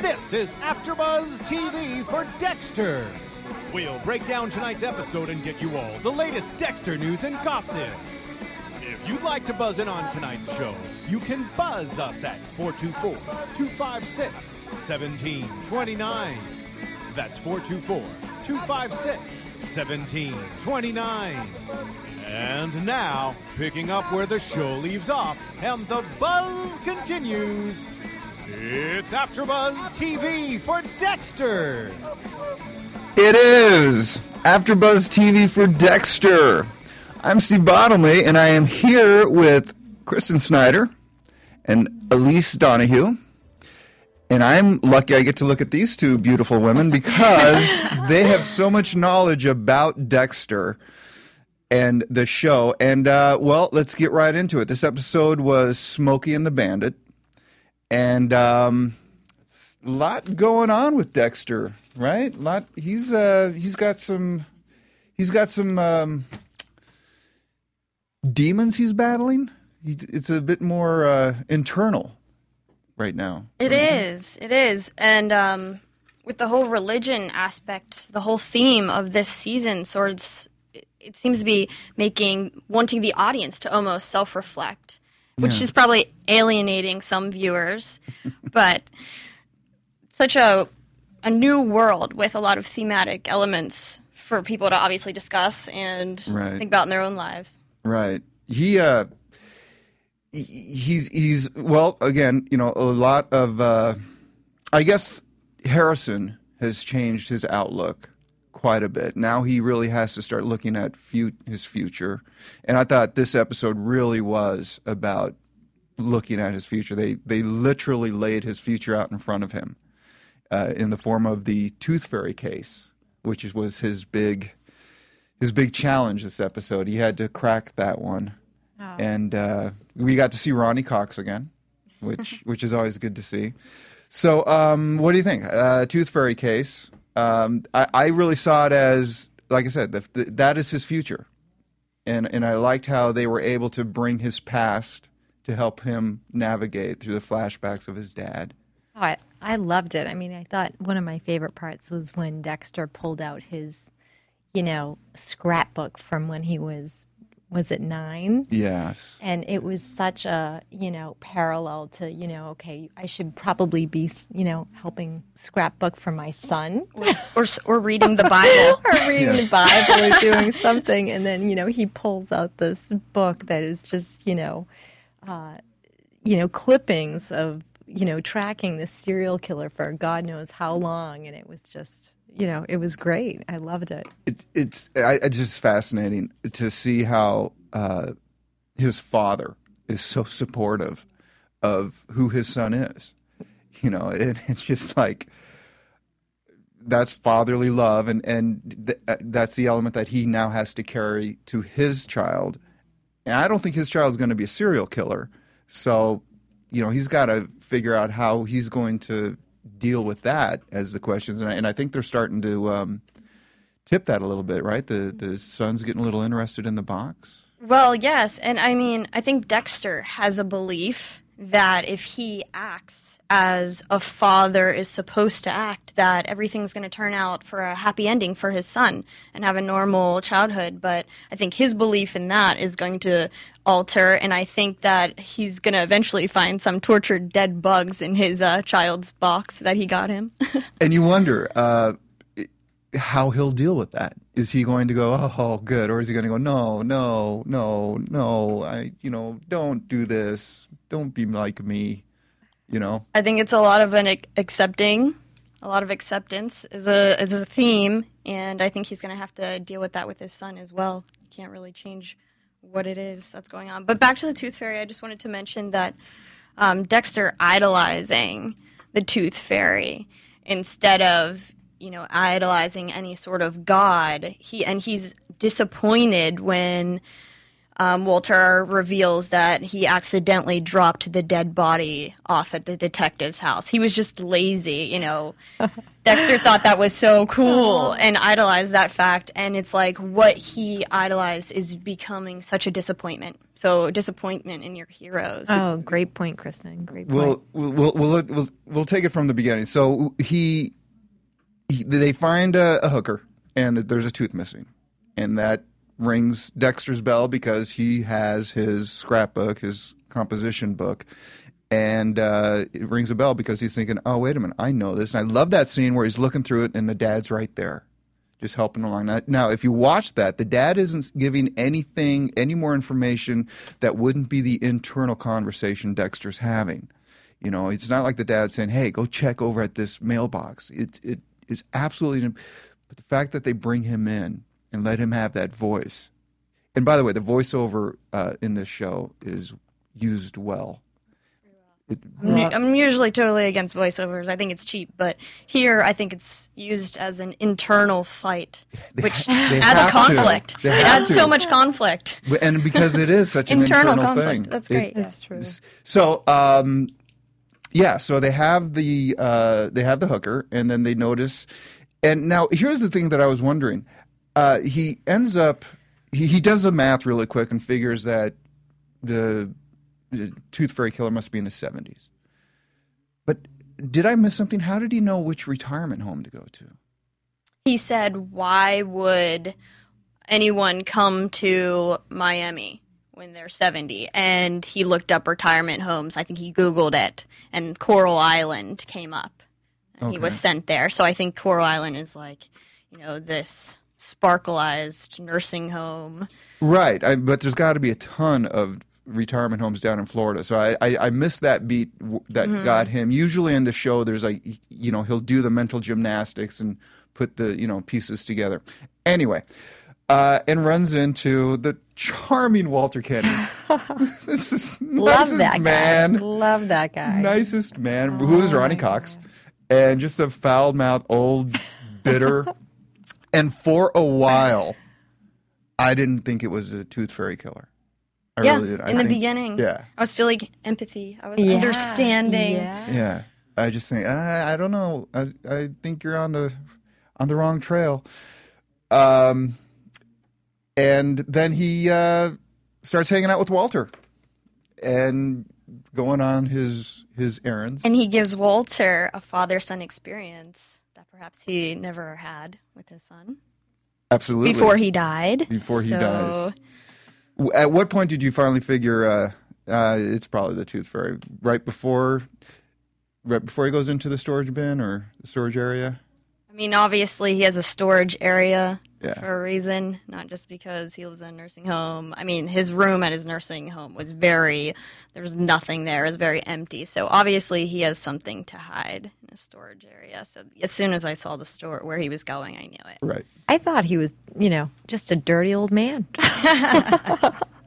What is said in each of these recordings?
This is AfterBuzz TV for Dexter. We'll break down tonight's episode and get you all the latest Dexter news and gossip. If you'd like to buzz in on tonight's show, you can buzz us at 424 256 1729. That's 424 256 1729. And now, picking up where the show leaves off and the buzz continues, it's AfterBuzz TV for Dexter. It is AfterBuzz TV for Dexter. I'm Steve Bottomley, and I am here with Kristen Snyder and Elise Donahue. And I'm lucky I get to look at these two beautiful women because they have so much knowledge about Dexter and the show. And uh, well, let's get right into it. This episode was Smokey and the Bandit, and um, a lot going on with Dexter, right? A lot. He's uh, he's got some he's got some um, demons he's battling. He, it's a bit more uh, internal right now. It is. It is. And um, with the whole religion aspect, the whole theme of this season swords. it seems to be making wanting the audience to almost self-reflect, which Yeah. is probably alienating some viewers, but such a a new world with a lot of thematic elements for people to obviously discuss and Right. think about in their own lives. Right. He uh he's he's well again, you know, a lot of uh I guess Harrison has changed his outlook quite a bit. Now he really has to start looking at fu- his future. And I thought this episode really was about looking at his future. They they literally laid his future out in front of him uh, in the form of the Tooth Fairy case, which was his big his big challenge this episode. He had to crack that one, and uh, we got to see Ronny Cox again, which which is always good to see. So, um, what do you think? Uh, Tooth Fairy case. Um, I, I really saw it as, like I said, the, the, that is his future, and and I liked how they were able to bring his past to help him navigate through the flashbacks of his dad. Oh, I, I loved it. I mean, I thought one of my favorite parts was when Dexter pulled out his, you know, scrapbook from when he was, was it nine? Yes. And it was such a, you know, parallel to, you know, okay, I should probably be, you know, helping scrapbook for my son Or, or, or reading the Bible. or reading the Bible or doing something. And then, you know, he pulls out this book that is just, you know, uh, you know, clippings of, you know, tracking this serial killer for God knows how long. And it was just, you know, it was great. I loved it. it, it's I, it's just fascinating to see how uh, his father is so supportive of who his son is. You know, it, it's just like that's fatherly love, and and th- uh, that's the element that he now has to carry to his child. And I don't think his child is going to be a serial killer, so you know he's got to figure out how he's going to deal with that as the questions, and I, and I think they're starting to. Um, tip that a little bit, right? The the son's getting a little interested in the box. Well, yes, and I mean, I think Dexter has a belief that if he acts as a father is supposed to act, that everything's going to turn out for a happy ending for his son and have a normal childhood. But I think his belief in that is going to alter, and I think that he's going to eventually find some tortured dead bugs in his uh, child's box that he got him. And you wonder uh, how he'll deal with that. Is he going to go, "Oh, good," or is he going to go, "No, no, no, no, I, you know, don't do this. Don't be like me." You know, I think it's a lot of an accepting, a lot of acceptance is a is a theme, and I think he's going to have to deal with that with his son as well. He can't really change what it is that's going on. But back to the Tooth Fairy, I just wanted to mention that um, Dexter idolizing the Tooth Fairy instead of you know, idolizing any sort of god. He and he's disappointed when um, Walter reveals that he accidentally dropped the dead body off at the detective's house. He was just lazy, you know. Dexter thought that was so cool and idolized that fact. And it's like what he idolized is becoming such a disappointment. So, disappointment in your heroes. Oh, great point, Kristen. Great point. We'll, we'll, we'll, we'll, we'll take it from the beginning. So he, he they find a, a hooker and that there's a tooth missing. And that rings Dexter's bell because he has his scrapbook, his composition book. And uh, it rings a bell because he's thinking, oh, wait a minute, I know this. And I love that scene where he's looking through it and the dad's right there, just helping along. Now, if you watch that, the dad isn't giving anything, any more information that wouldn't be the internal conversation Dexter's having. You know, it's not like the dad saying, "Hey, go check over at this mailbox." It it is absolutely, but the fact that they bring him in and let him have that voice. And by the way, the voiceover uh, in this show is used well. It, I'm usually totally against voiceovers. I think it's cheap, but here I think it's used as an internal fight, which they adds have to. conflict. It adds to. so much conflict. and because it is such an Internal internal, conflict. thing, That's It- great. That's true. So, um, yeah, so they have the uh, they have the hooker, and then they notice. And now here's the thing that I was wondering. Uh, he ends up he, he does the math really quick and figures that the, the tooth fairy killer must be in his seventies. But did I miss something? How did he know which retirement home to go to? He said, "Why would anyone come to Miami when they're 70?" And he looked up retirement homes. I think he googled it, and Coral Island came up. And He was sent there. So I think Coral Island is like, you know, this sparkleized nursing home. Right, I, but there's got to be a ton of retirement homes down in Florida. So I, I, I missed that beat w- that got him. Usually in the show, there's like you know he'll do the mental gymnastics and put the you know pieces together. Anyway, uh, and runs into the charming Walter Kenney. this is Love nicest that man guy. Love that guy. nicest man, who is Ronny Cox, and just a foul mouthed old bitter. and for a while, I didn't think it was a tooth fairy killer. I yeah, really did. I in the beginning. Yeah, I was feeling empathy. I was Yeah, understanding. Yeah. yeah. I just think I, I don't know. I I think you're on the on the wrong trail. Um, and then he uh, starts hanging out with Walter, and going on his his errands. And he gives Walter a father son experience that perhaps he never had with his son Absolutely. before he died. Before he So, dies. At what point did you finally figure uh, uh, it's probably the tooth fairy? Right before, right before he goes into the storage bin or the storage area. I mean, obviously, he has a storage area Yeah. for a reason, not just because he lives in a nursing home. I mean, his room at his nursing home was very, there was nothing there. It was very empty. So obviously, he has something to hide in a storage area. So as soon as I saw the store where he was going, I knew it. Right. I thought he was, you know, just a dirty old man.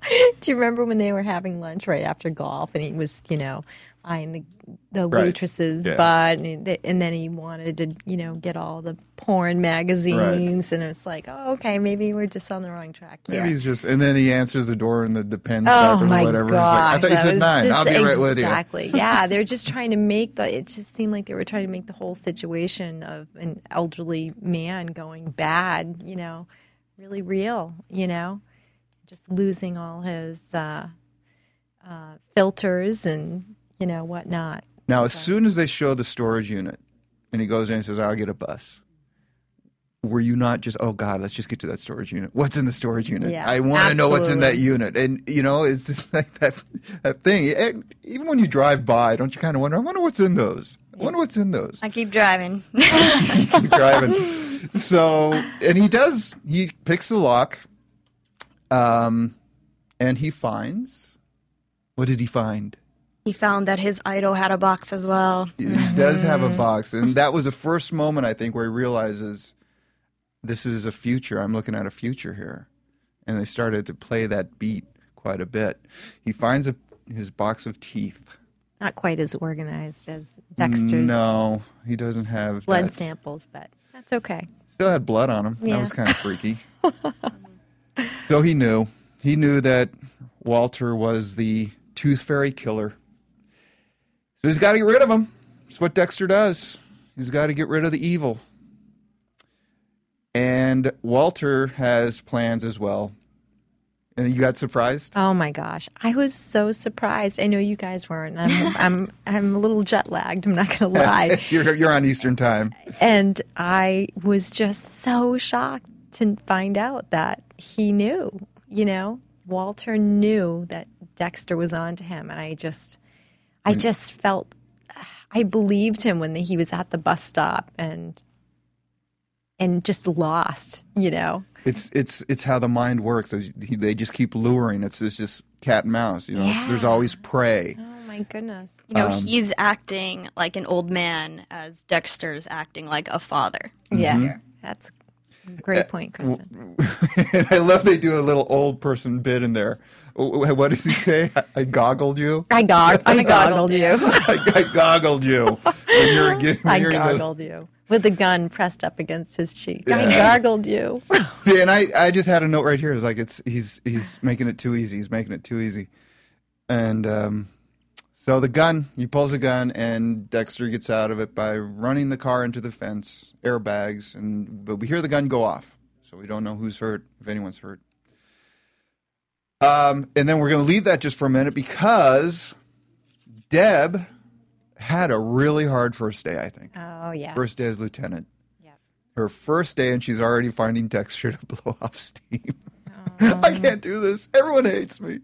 Do you remember when they were having lunch right after golf and he was, you know, eyeing the, the Right. waitress's Yeah. butt and, and then he wanted to, you know, get all the porn magazines and it's like, oh, okay, maybe we're just on the wrong track here. Maybe he's just, and then he answers the door and the, pen Oh or my whatever. Gosh! like, I thought you said nine. I'll be right with you. Exactly. Yeah, they're just trying to make the. It just seemed like they were trying to make the whole situation of an elderly man going bad. You know, really real. You know, just losing all his uh, uh, filters and you know whatnot. Now, as soon as they show the storage unit and he goes in and says, I'll get a bus, were you not just, oh God, let's just get to that storage unit? What's in the storage unit? Yeah, I want to know what's in that unit. And, you know, it's just like that, that thing. And even when you drive by, don't you kind of wonder, I wonder what's in those? I wonder what's in those. I keep driving. keep driving. So, and he does, he picks the lock um, and he finds, what did he find? He found that his idol had a box as well. He does have a mm-hmm. box, and that was the first moment I think where he realizes this is a future. I'm looking at a future here, and they started to play that beat quite a bit. He finds a, his box of teeth, not quite as organized as Dexter's No, he doesn't have blood that. samples, but that's okay. Still had blood on him. That was kind of freaky. so he knew. He knew that Walter was the Tooth Fairy killer. So he's got to get rid of him. That's what Dexter does. He's got to get rid of the evil. And Walter has plans as well. And you got surprised? Oh my gosh, I was so surprised. I know you guys weren't. I'm I'm I'm a little jet lagged. I'm not going to lie. you're, you're on Eastern Time. And I was just so shocked to find out that he knew, you know, Walter knew that Dexter was on to him. And I just, I just felt, I believed him when he was at the bus stop and, and just lost, you know. It's it's it's how the mind works. They they just keep luring. It's, it's just cat and mouse. You know, It's- there's always prey. Oh my goodness. You know, Um, he's acting like an old man as Dexter's acting like a father. Yeah. That's a great point, Kristen. I love they do a little old person bit in there. Wh- What does he say? I, I goggled you. I, gog- I goggled goggled you. I, I goggled you. When you're, when I you're in the- goggled you with the gun pressed up against his cheek. I gargled you. See, and I, I just had a note right here. It's like it's he's he's making it too easy. He's making it too easy. And um, so the gun, he pulls a gun, and Dexter gets out of it by running the car into the fence, airbags, and but we hear the gun go off, so we don't know who's hurt, if anyone's hurt. Um, and then we're going to leave that just for a minute because Deb had a really hard first day. I think Oh yeah. first day as lieutenant. Yep. Her first day, and she's already finding Dexter to blow off steam. I can't do this. Everyone hates me.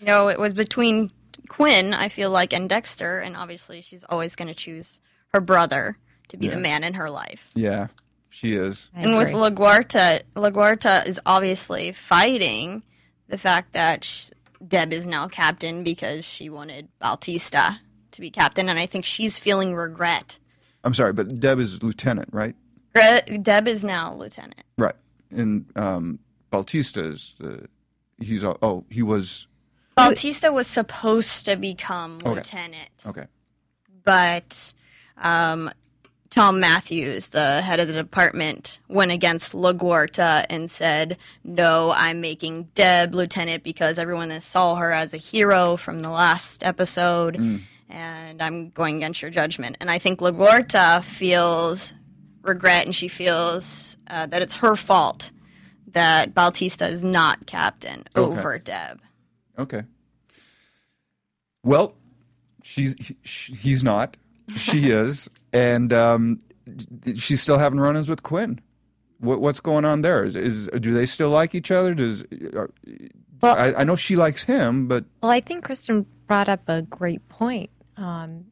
No, it was between Quinn, I feel like, and Dexter, and obviously she's always going to choose her brother to be Yeah. the man in her life. Yeah, she is. And with agree. LaGuerta, LaGuerta is obviously fighting the fact that sh- Deb is now captain because she wanted Batista to be captain, and I think she's feeling regret. I'm sorry, but Deb is lieutenant, right? Gre- Deb is now lieutenant. Right. And um, Batista is the. He's oh he was Batista was supposed to become Okay. lieutenant. okay. but um, Tom Matthews, the head of the department, went against LaGuerta and said, "No, I'm making Deb lieutenant because everyone has saw her as a hero from the last episode, and I'm going against your judgment." And I think LaGuerta feels regret, and she feels uh, that it's her fault that Batista is not captain Okay. over Deb. Okay. Well, she's he, she- he's not. She is, and um, she's still having run-ins with Quinn. What, what's going on there? Is, is do they still like each other? Does are, Well- I, I know she likes him, but Well, I think Kristen brought up a great point. Um,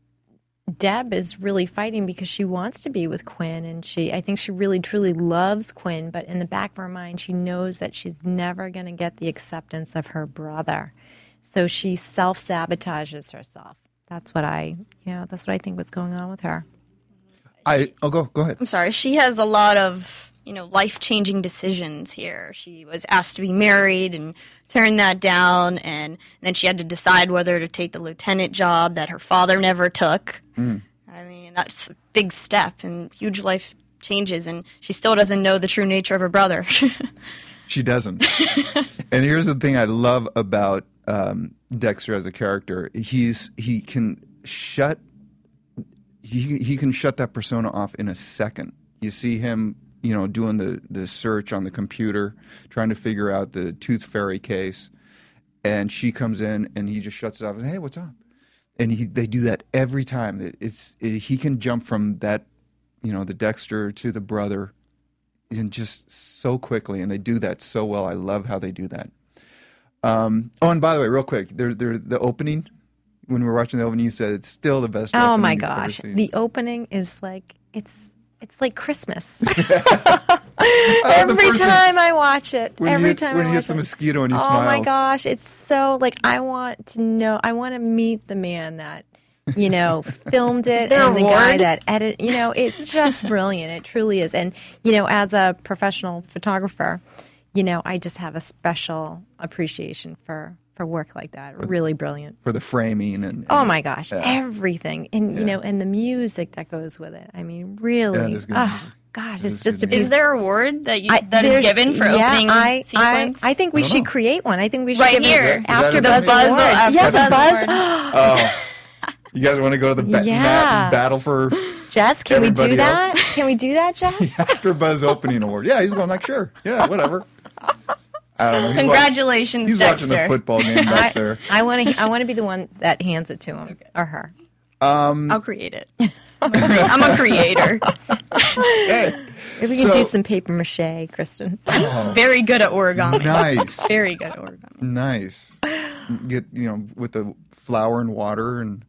Deb is really fighting because she wants to be with Quinn, and she, I think she really truly loves Quinn, but in the back of her mind, she knows that she's never going to get the acceptance of her brother. So she self sabotages herself. That's what I, you know, that's what I think was going on with her. I oh go go ahead. I'm sorry, she has a lot of, you know, life changing decisions here. She was asked to be married and turned that down, and then she had to decide whether to take the lieutenant job that her father never took. I mean, that's a big step and huge life changes, and she still doesn't know the true nature of her brother. She doesn't. and here's the thing I love about um, Dexter as a character. He's he can shut he he can shut that persona off in a second. You see him, you know, doing the the search on the computer, trying to figure out the Tooth Fairy case, and she comes in and he just shuts it off. And, hey, what's up? And he, they do that every time. It- It's it, he can jump from that, you know, the Dexter to the brother and just so quickly, and they do that so well. I love how they do that. Um, oh, and by the way, real quick, they're, they're, the opening when we were watching the opening, you said it's still the best. Oh my gosh, the opening is like it's it's like Christmas. every time I watch it, when every hits, time when I he hits it. mosquito and he oh smiles. my gosh, it's so like I want to know. I want to meet the man that you know filmed it and the guy that edit. You know, it's just brilliant. It truly is. And you know, as a professional photographer, you know, I just have a special appreciation for for work like that. Really brilliant. for the framing and, Oh my gosh, everything, and you know, and the music that goes with it. I mean, really, it is good oh, gosh, it's just a good. piece. Is there a award that you I- that is given for yeah, opening I, I, sequence? I think we I should know. create one. I think we should Right give here. it Is that after a Buzz buzz Award. after Yeah, the Buzz Buzz. Oh, you guys want to go to the ba- Yeah. ma- battle for Jess, can we do Everybody that? else. Can we do that, Jess? after Buzz opening award? Yeah, he's going like sure, yeah, whatever. I don't know. He's wa- Congratulations, He's watching the Dexter. football game back I, there. I want to. I want to be the one that hands it to him or her. Um, I'll create it. I'm a creator. Hey, If we can So- do some paper mache, Kristen. Oh. Very good at origami. nice, Very good at origami. nice. Get you know with the flour and water and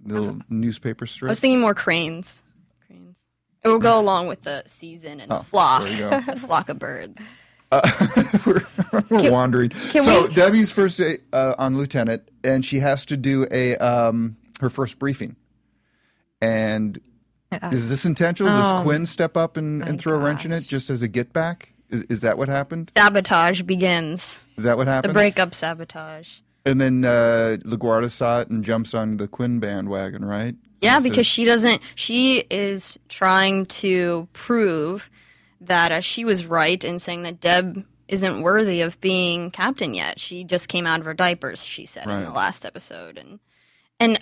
the little uh-huh. newspaper strips. I was thinking more cranes. Cranes. It will go along with the season and the Oh, flock. there you go. The flock of birds. we're, we're wandering. can so we- Debbie's first day uh, on lieutenant, and she has to do a um, her first briefing. And is this intentional? Does Oh, Quinn step up and, and throw a wrench in it just as a get back? Is, is that what happened? Sabotage begins. Is that what happened? The breakup sabotage. And then uh, LaGuardia saw it and jumps on the Quinn bandwagon, right? Yeah, because she doesn't. She is trying to prove that uh, she was right in saying that Deb isn't worthy of being captain yet. She just came out of her diapers. She said in the last episode, and and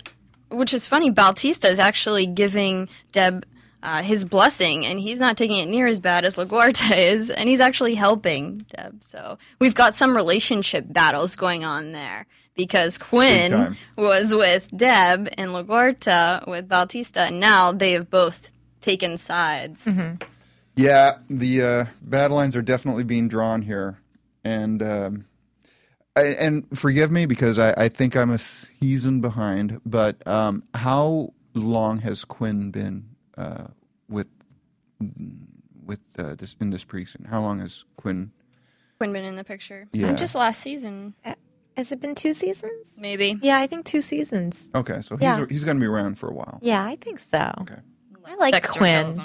which is funny. Batista is actually giving Deb. Uh, his blessing, and he's not taking it near as bad as LaGuardia is, and he's actually helping Deb. So we've got some relationship battles going on there because Quinn was with Deb and LaGuardia with Batista, and now they have both taken sides. Yeah, the uh, battle lines are definitely being drawn here, and um, I, and forgive me because I, I think I'm a season behind. But um, how long has Quinn been uh, with with uh, this in this precinct? How long has Quinn? Quinn been in the picture. Yeah. Just last season, Has it been two seasons? maybe. Yeah, I think two seasons. Okay, so he's Yeah. he's going to be around for a while. Yeah, I think so. Okay, I like Dexter Quinn.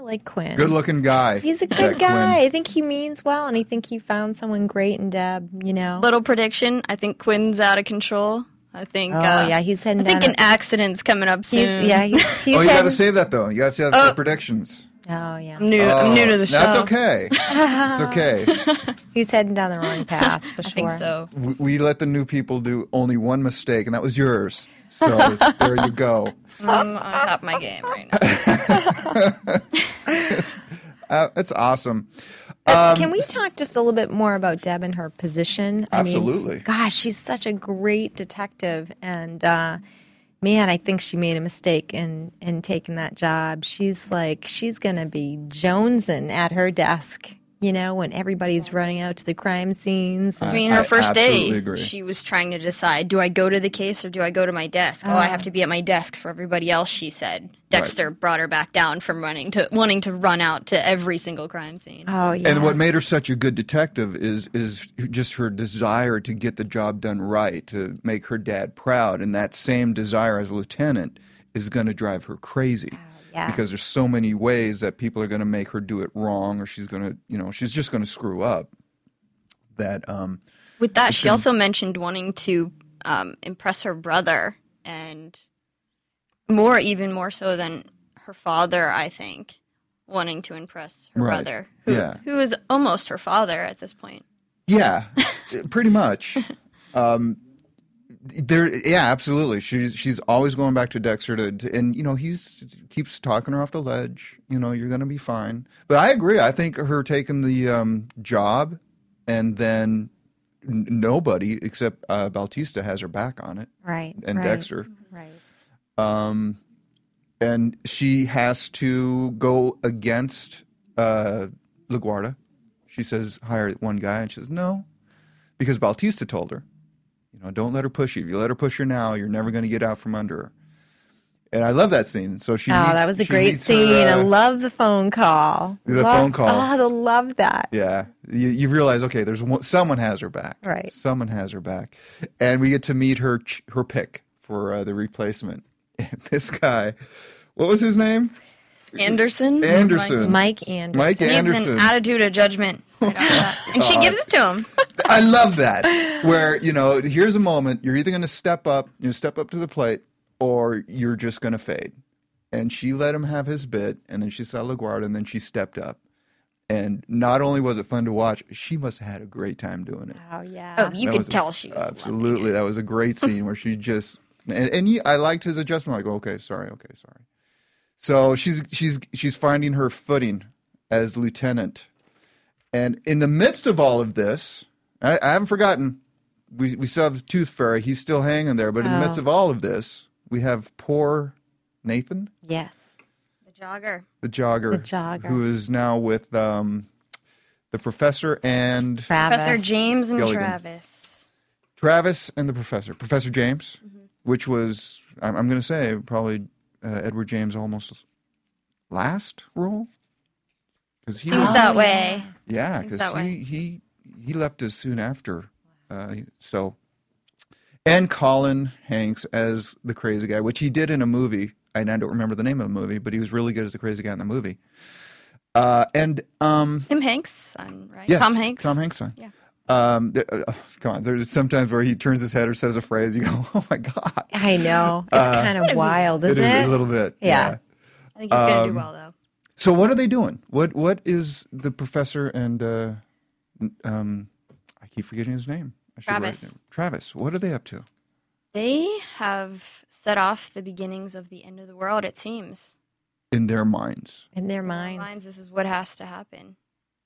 Tells him. I like Quinn. good looking guy. He's a good guy. Quinn. I think he means well, and I think he found someone great in Deb. You know. Little prediction: I think Quinn's out of control. I think. oh uh, yeah, he's heading. I think down. an accident's coming up he's, soon. yeah, he's, he's Oh, you got to heading- save that though. You got to save the predictions. Oh yeah, I'm new. I'm new to the Oh, show. That's okay. It's okay. he's heading down the wrong path for sure. I think so. we, we let the new people do only one mistake, and that was yours. So there you go. I'm on top of my game right now. Uh, that's awesome. Uh, Can we talk just a little bit more about Deb and her position? I mean, Absolutely. gosh, she's such a great detective, and uh, man, I think she made a mistake in in taking that job. She's like, she's gonna be jonesing at her desk, you know, when everybody's running out to the crime scenes. I mean, her I first day, agree. she was trying to decide: do I go to the case or do I go to my desk? Oh, I have to be at my desk for everybody else. She said. Dexter brought her back down from running to wanting to run out to every single crime scene. oh yeah, And what made her such a good detective is is just her desire to get the job done right, to make her dad proud, and that same desire as a lieutenant is going to drive her crazy. Oh, yeah. Because there's so many ways that people are going to make her do it wrong, or she's going to, you know, she's just going to screw up. That um, With that, she also mentioned wanting to um, impress her brother, and more, even more so than her father. I think wanting to impress her Right. brother, who Yeah. who is almost her father at this point. Yeah, pretty much. Um, there, yeah, absolutely. She's she's always going back to Dexter to, to, and you know he's keeps talking her off the ledge. You know, you're going to be fine. But I agree. I think her taking the um, job and then n- nobody except uh, Batista has her back on it, right, and right, Dexter. right. Um, and she has to go against uh, LaGuardia. She says, hire one guy. And she says, no, because Batista told her, you know, don't let her push you. If you let her push you now, you're never going to get out from under her. And I love that scene. So she Oh, meets- that was a great meets her, scene. I uh, love the phone call. The Love- phone call. Oh, I love that. Yeah, you, you realize okay, there's one, someone has her back. Right. Someone has her back, and we get to meet her her pick for uh, the replacement. And this guy, what was his name? Anderson. Anderson. Mike Anderson. Mike Needs Anderson. an attitude of judgment. Right off the bat. and she uh, gives it to him. I love that. Where you know, here's a moment. You're either going to step up, you know, step up to the plate, or you're just going to fade. And she let him have his bit, and then she saw LaGuardia, and then she stepped up. And not only was it fun to watch, she must have had a great time doing it. Oh yeah. Oh, you That could was a- tell she was absolutely. That was a great scene where she just and, and he, I liked his adjustment. Like, okay, sorry, okay, sorry. So she's she's she's finding her footing as lieutenant, and in the midst of all of this, I, I haven't forgotten. We we still have the Tooth Fairy. He's still hanging there. But in the midst Oh. of all of this, we have poor Nathan, yes. The jogger. the jogger, The jogger. who is now with um, the professor and Travis. Professor James and Gilligan. Travis. Travis and the professor, Professor James, Mm-hmm. which was I'm, I'm going to say probably uh, Edward James Olmos last role because he Seems was that way. yeah because that way. he he he left us soon after uh, so and Colin Hanks as the crazy guy, which he did in a movie. And I don't remember the name of the movie, but he was really good as the crazy guy in the movie. Uh, and um, Tim Hanks, I'm right. Yes, Tom Hanks. Tom Hanks. Son. Yeah. Um, uh, come on. There's sometimes where he turns his head or says a phrase. You go, "Oh my god!" I know. It's kind of wild, isn't Uh, It it? is a little bit. Yeah. I think he's gonna Um, do well though. So what are they doing? What What is the professor and uh, um, I keep forgetting his name. I should write Travis. down. Travis. What are they up to? They have set off the beginnings of the end of the world. It seems. In their minds, In their In their minds. minds, this is what has to happen.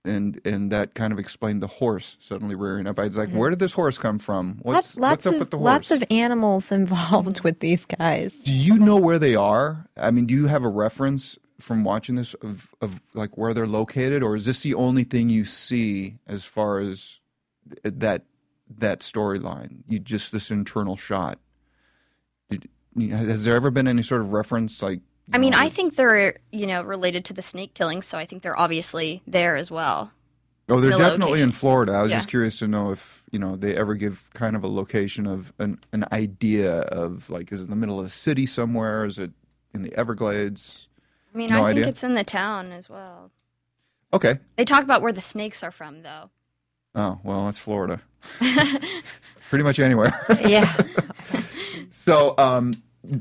and and that kind of explained the horse suddenly rearing up. I was like, Mm-hmm. where did this horse come from? What's Lots, lots What's up of with the horse? lots of animals involved with these guys. Do you know where they are? I mean, do you have a reference from watching this of, of like where they're located, or is this the only thing you see as far as that that storyline? You just this internal shot. Did, has there ever been any sort of reference? Like, I mean, know, I think they're you know related to the snake killing, so I think they're obviously there as well. oh, they're the definitely in. Florida. I was Yeah. just curious to know if you know they ever give kind of a location of an an idea of like, is it in the middle of the city somewhere? Is it in the Everglades? I mean, No I think idea. it's in the town as well. Okay. They talk about where the snakes are from, though. Oh well, that's Florida. Pretty much anywhere. Yeah. so, um,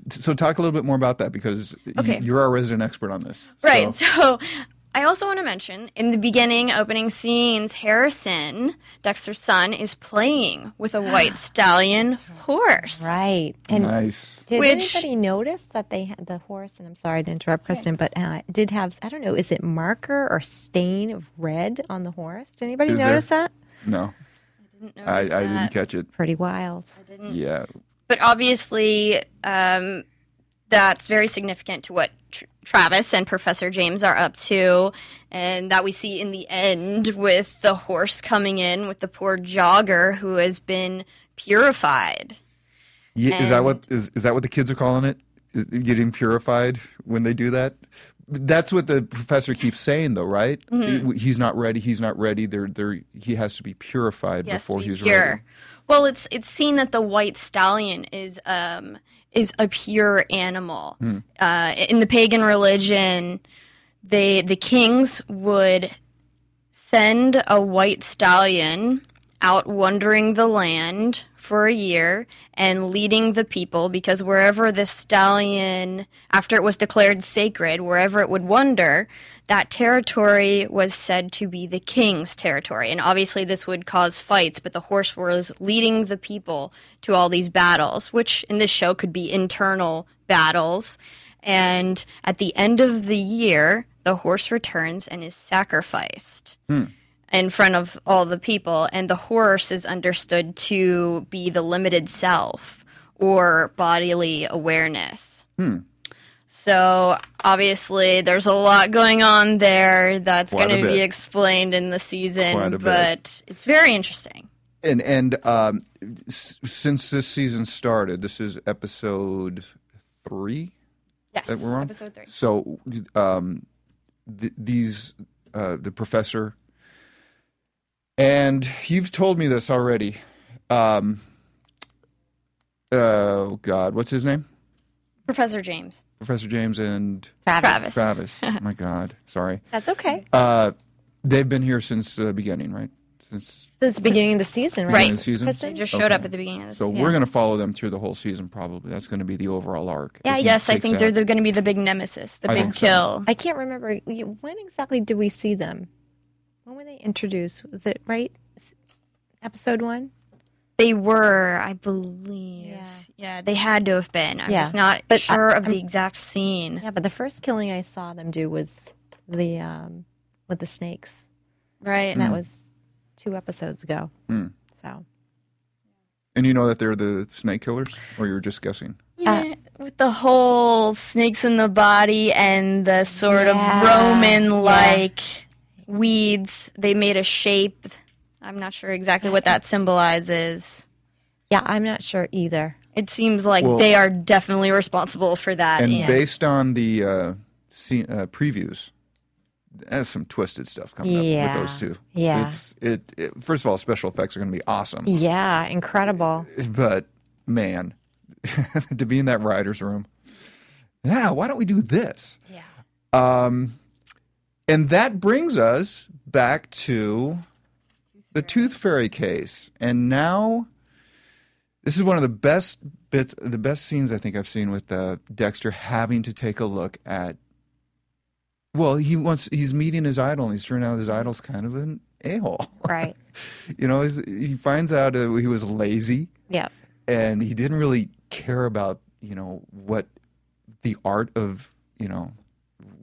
so talk a little bit more about that because y- Okay. you're our resident expert on this. Right. So, So I also want to mention in the beginning opening scenes, Harrison, Dexter's son, is playing with a white stallion horse. right. And nice. did Which- anybody notice that they had the horse? And I'm sorry to interrupt, Kristen, but uh, did have I don't know, is it marker or stain of red on the horse? Did anybody Is there? notice that? No, I Didn't I, I didn't catch it. Pretty wild. Yeah. But obviously, um, that's very significant to what Tr- Travis and Professor James are up to, and that we see in the end with the horse coming in with the poor jogger who has been purified. Ye- is that what is is that what the kids are calling it? Is getting purified when they do that? That's what the professor keeps saying, though, right? Mm-hmm. He's not ready. He's not ready. They're, they're, he has to be purified He before be he's pure. ready. Well, it's it's seen that the white stallion is um is a pure animal. Hmm. Uh, in the pagan religion, they the kings would send a white stallion out wandering the land for a year and leading the people because wherever the stallion after it was declared sacred wherever it would wander that territory was said to be the king's territory. And obviously this would cause fights but the horse was leading the people to all these battles which in this show could be internal battles. And at the end of the year the horse returns and is sacrificed hmm. in front of all the people, and the horse is understood to be the limited self or bodily awareness. Hmm. So obviously, there's a lot going on there that's going to be explained in the season, a bit. but it's very interesting. And and um, s- since this season started, this is episode three. Yes, that we're on. episode three. So um, th- these uh, the professor, and you've told me this already. Um, oh God, what's his name? Professor James. Professor James and Travis. Travis. oh my God, sorry. That's okay. Uh, they've been here since the beginning, right? since Since the beginning of the season, right? Right. the season. Kristen? They just showed Okay. up at the beginning of this. So we're going to follow them through the whole season, probably. That's going to be the overall arc. Yeah, as yes, I think out- they're, they're going to be the big nemesis, the I big think so. kill. I can't remember when exactly did we see them. When were they introduced? Was it right? Episode one. They were, I believe. Yeah. Yeah, they had to have been. I'm Yeah. just not But I- sure of I'm- the exact scene. Yeah, but the first killing I saw them do was the um, with the snakes, Right. and that was two episodes ago. Hmm. So And you know that they're the snake killers, or you're just guessing? Yeah, with the whole snakes in the body and the sort Yeah, of Roman like weeds, they made a shape. I'm not sure exactly what that symbolizes. yeah, I'm not sure either. It seems like Well- they are definitely responsible for that. And and- based on the uh, scene, uh, previews, there's some twisted stuff coming up with those two. Yeah. It's it, it. First of all, special effects are going to be awesome, Yeah, incredible. but man, to be in that writers' room, yeah. Why don't we do this? Yeah. Um, and that brings us back to the Tooth Fairy case. And now, this is one of the best bits, the best scenes I think I've seen with uh, Dexter having to take a look at. Well, he wants, he's meeting his idol, and he's turning out his idol's kind of an a hole. Right. you know, he finds out uh, he was lazy Yeah. and he didn't really care about you know what the art of you know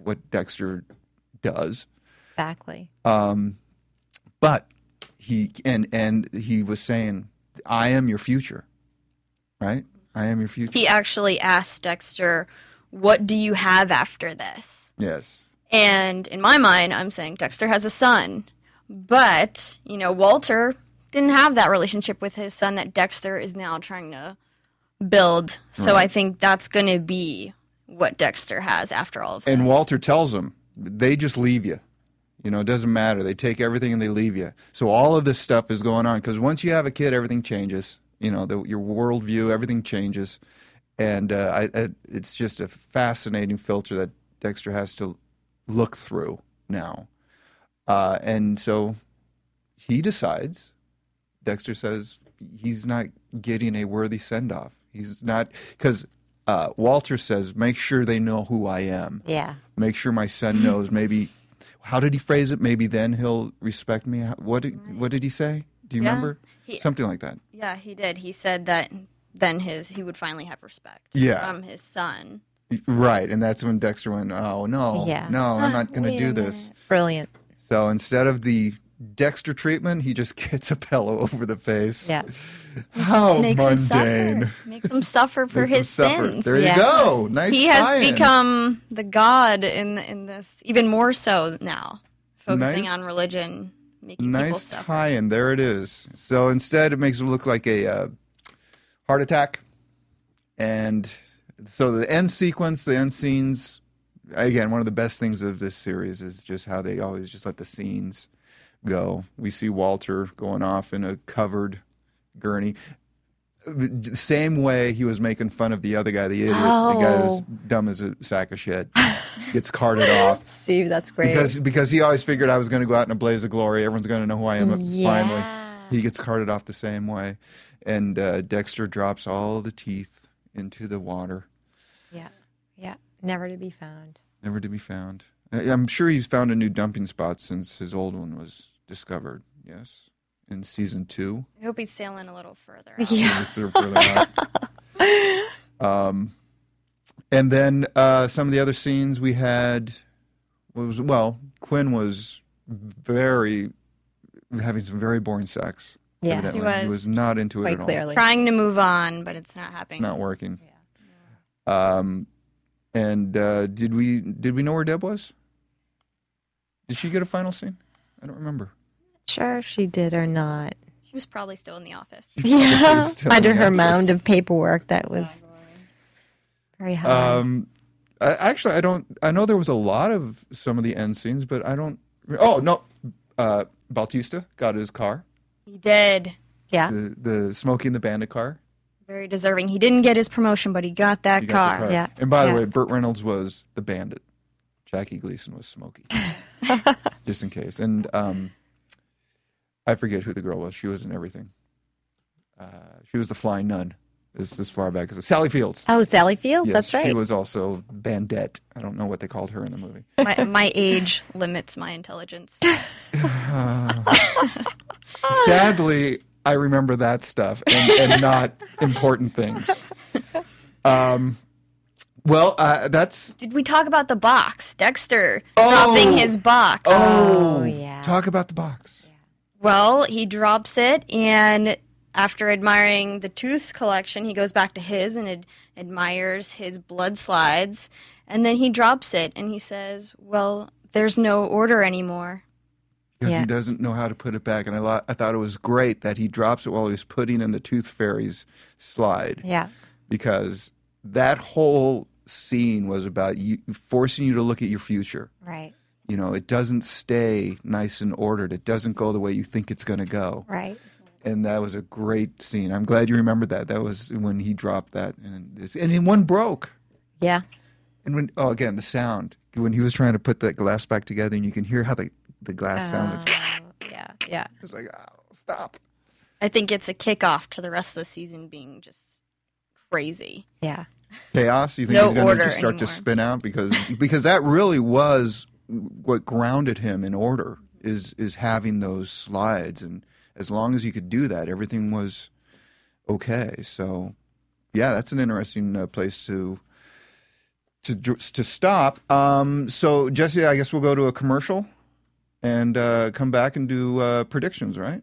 what Dexter does. Exactly. Um, but he and and he was saying, "I am your future." Right? I am your future. he actually asked Dexter, What do you have after this? yes. And in my mind, I'm saying Dexter has a son. But, you know, Walter didn't have that relationship with his son that Dexter is now trying to build. So I think that's going to be what Dexter has after all of this. And Walter tells him, "They just leave you." You know, it doesn't matter. They take everything and they leave you. So all of this stuff is going on because once you have a kid, everything changes. You know, the, your worldview, everything changes, and uh, I, I, it's just a fascinating filter that Dexter has to look through now. Uh, and so he decides. Dexter says he's not getting a worthy send off. He's not because uh, Walter says, "Make sure they know who I am." Yeah. make sure my son knows. Maybe, how did he phrase it? Maybe then he'll respect me. What did What did he say? Do you Yeah. remember? He- Something like that. yeah, he did. He said that then his he would finally have respect Yeah. from his son. Right, and that's when Dexter went, "Oh no, Yeah. no, I'm not going to do this." Brilliant. So instead of the Dexter treatment, he just gets a pillow over the face. Yeah. How Makes him mundane. suffer. Makes him suffer for Makes him his suffer. sins. There Yeah. you go. Nice. he has tie-in. become the god in in this even more so now focusing Nice- on religion making nice suffer tie-in. There it is. So instead, it makes it look like a uh, heart attack, and so the end sequence, the end scenes. Again, one of the best things of this series is just how they always just let the scenes go. We see Walter going off in a covered gurney. Same way he was making fun of the other guy, the idiot, the guy that's Oh. dumb as a sack of shit, gets carted off Steve, that's great. because because he always figured I was going to go out in a blaze of glory. Everyone's going to know who I am. Finally, he gets carted off the same way, and uh, Dexter drops all the teeth into the water, yeah. Yeah. Never to be found. never to be found. I'm sure he's found a new dumping spot since his old one was discovered. Yes, in season two. i hope he's sailing a little further out. Yeah. Sort of further out. Um, and then uh, some of the other scenes we had was well, Quinn was very having some very boring sex. Yeah. evidently. He he was. was not into it Quite at all. clearly. trying to move on but it's not happening It's not working. Yeah. Um, and uh, did we did we know where Deb was? Did she get a final scene? I don't remember. Sure, she did or not. she was probably still in the office Yeah. Under her office. mound of paperwork that was very high. Um, I, actually, I don't. I know there was a lot of some of the end scenes, but I don't. Oh no, uh, Batista got his car, he did yeah. the the Smokey the Bandit car. very deserving he didn't get his promotion but he got that He car. the car. Yeah. And by the Yeah. way, Burt Reynolds was the Bandit. Jackie Gleason was Smokey, just in case. And um, I forget who the girl was. She was in everything. Uh, she was the flying nun. This as far back as Sally Fields. Oh, Sally Fields. Yes, That's right. She was also Bandette. I don't know what they called her in the movie. My, my age limits my intelligence. Sadly, I remember that stuff and, and not important things. Um, well, uh, that's Did we talk about the box? Dexter Oh. dropping his box. oh, yeah. Talk about the box. Well, he drops it, and after admiring the tooth collection, he goes back to his and ad- admires his blood slides, and then he drops it and he says, "Well, there's no order anymore." because Yeah. he doesn't know how to put it back. And I, lo- I thought it was great that he drops it while he was putting in the Tooth Fairy's slide yeah. because that whole scene was about you forcing you to look at your future. Right. You know, it doesn't stay nice and ordered. It doesn't go the way you think it's going to go. Right. And that was a great scene. I'm glad you remembered that. That was when he dropped that, and this, and one broke. Yeah. And when oh, again the sound when he was trying to put that glass back together, and you can hear how the the glass oh, sounded. Oh, yeah. Yeah. It's like, oh, stop. I think it's a kickoff to the rest of the season being just crazy. Yeah. Chaos. You think No he's going to order just start to spin out because because that really was what grounded him in order is is having those slides, and as long as he could do that, everything was okay. So, yeah, that's an interesting uh, place to. To, to stop. Um, so Jesse, I guess we'll go to a commercial and uh, come back and do uh, predictions, right?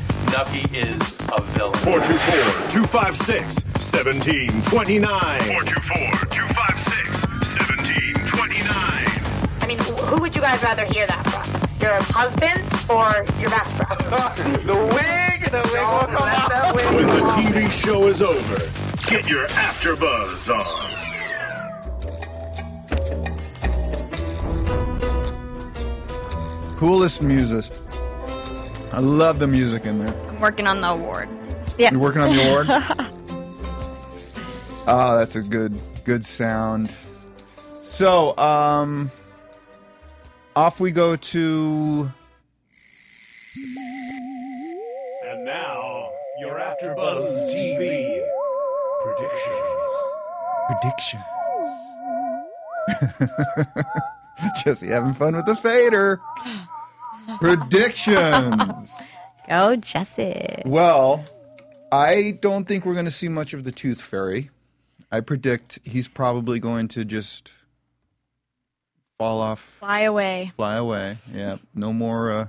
Nucky is a villain. 424-256-1729. 424-256-1729. I mean, who would you guys rather hear that from? Your husband or your best friend? the wig! The wig will come out. That wig. When the TV show is over, get your AfterBuzz on. Coolest music. I love the music in there. I'm working on the award. Yeah. You're working on the award. oh, that's a good good sound. So, um, off we go to And now, you're after Buzz TV predictions. predictions. Jesse having fun with the fader. Predictions. Go, Jesse. Well, I don't think we're going to see much of the Tooth Fairy. I predict he's probably going to just fall off, Fly away. fly away. Yeah, no more, uh,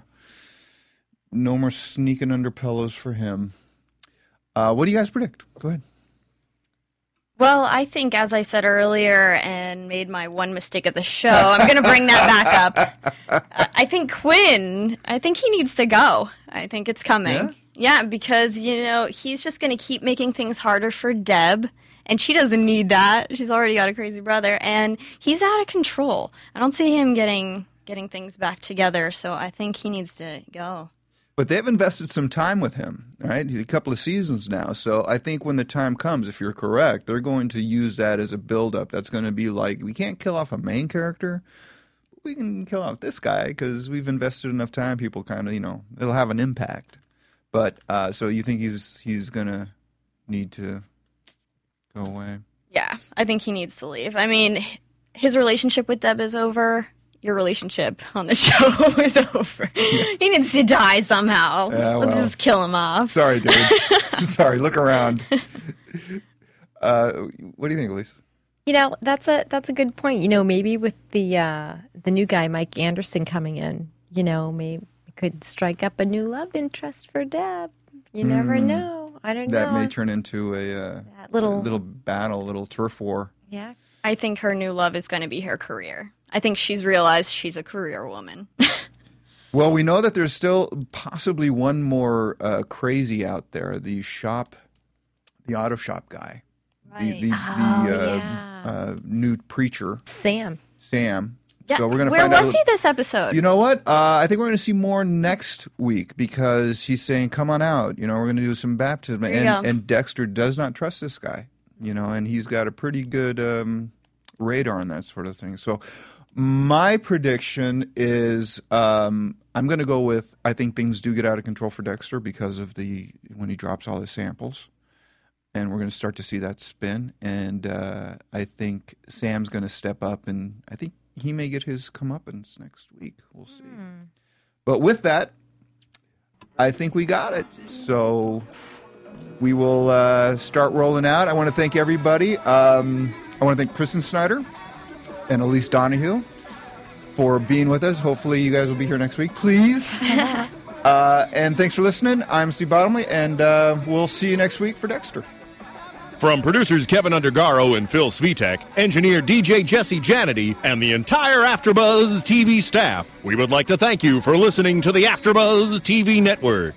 no more sneaking under pillows for him. Uh, what do you guys predict? Go ahead. Well, I think, as I said earlier, and made my one mistake of the show, I'm going to bring that back up. I think Quinn, I think he needs to go. I think it's coming. Yeah? Yeah, because, you know, he's just going to keep making things harder for Deb. And she doesn't need that. She's already got a crazy brother. And he's out of control. I don't see him getting getting things back together. So I think he needs to go. But they've invested some time with him, right? A couple of seasons now. So I think when the time comes, if you're correct, they're going to use that as a buildup. That's going to be like, we can't kill off a main character. We can kill off this guy because we've invested enough time. People kind of, you know, it'll have an impact. But uh, so you think he's he's gonna need to go away? Yeah, I think he needs to leave. I mean, his relationship with Deb is over. Your relationship on the show is over. He needs to die somehow. Yeah, Let's just kill him off. Sorry, dude. Sorry. Look around. Uh, what do you think, Elise? You know, that's a that's a good point. You know, maybe with the uh, the new guy Mike Anderson coming in, you know, maybe could strike up a new love interest for Deb. You never know. I don't. That know. may turn into a, uh, little- a little battle, a little turf war. yeah. I think her new love is going to be her career. I think she's realized she's a career woman. Well, we know that there's still possibly one more uh, crazy out there. The shop, the auto shop guy, the the, Oh, the uh, yeah. uh, new preacher, Sam. Sam. Yeah. So we're gonna Where find was out. he this episode? You know what? Uh, I think we're going to see more next week because he's saying, "Come on out." You know, we're going to do some baptism, and and Dexter does not trust this guy. You know, and he's got a pretty good um, radar on that sort of thing. So, my prediction is um, I'm going to go with I think things do get out of control for Dexter because of the when he drops all his samples. And we're going to start to see that spin, and uh, I think Sam's going to step up, and I think he may get his comeuppance next week. We'll see. But with that, I think we got it. So we will uh, start rolling out. I want to thank everybody. Um, I want to thank Kristen Snyder and Elise Donahue for being with us. Hopefully, you guys will be here next week, please. uh, and thanks for listening. I'm Steve Bottomley, and uh, we'll see you next week for Dexter. From producers Keven Undergaro and Phil Svitek, engineer DJ Jesse Janity, and the entire AfterBuzz TV staff, we would like to thank you for listening to the AfterBuzz TV network.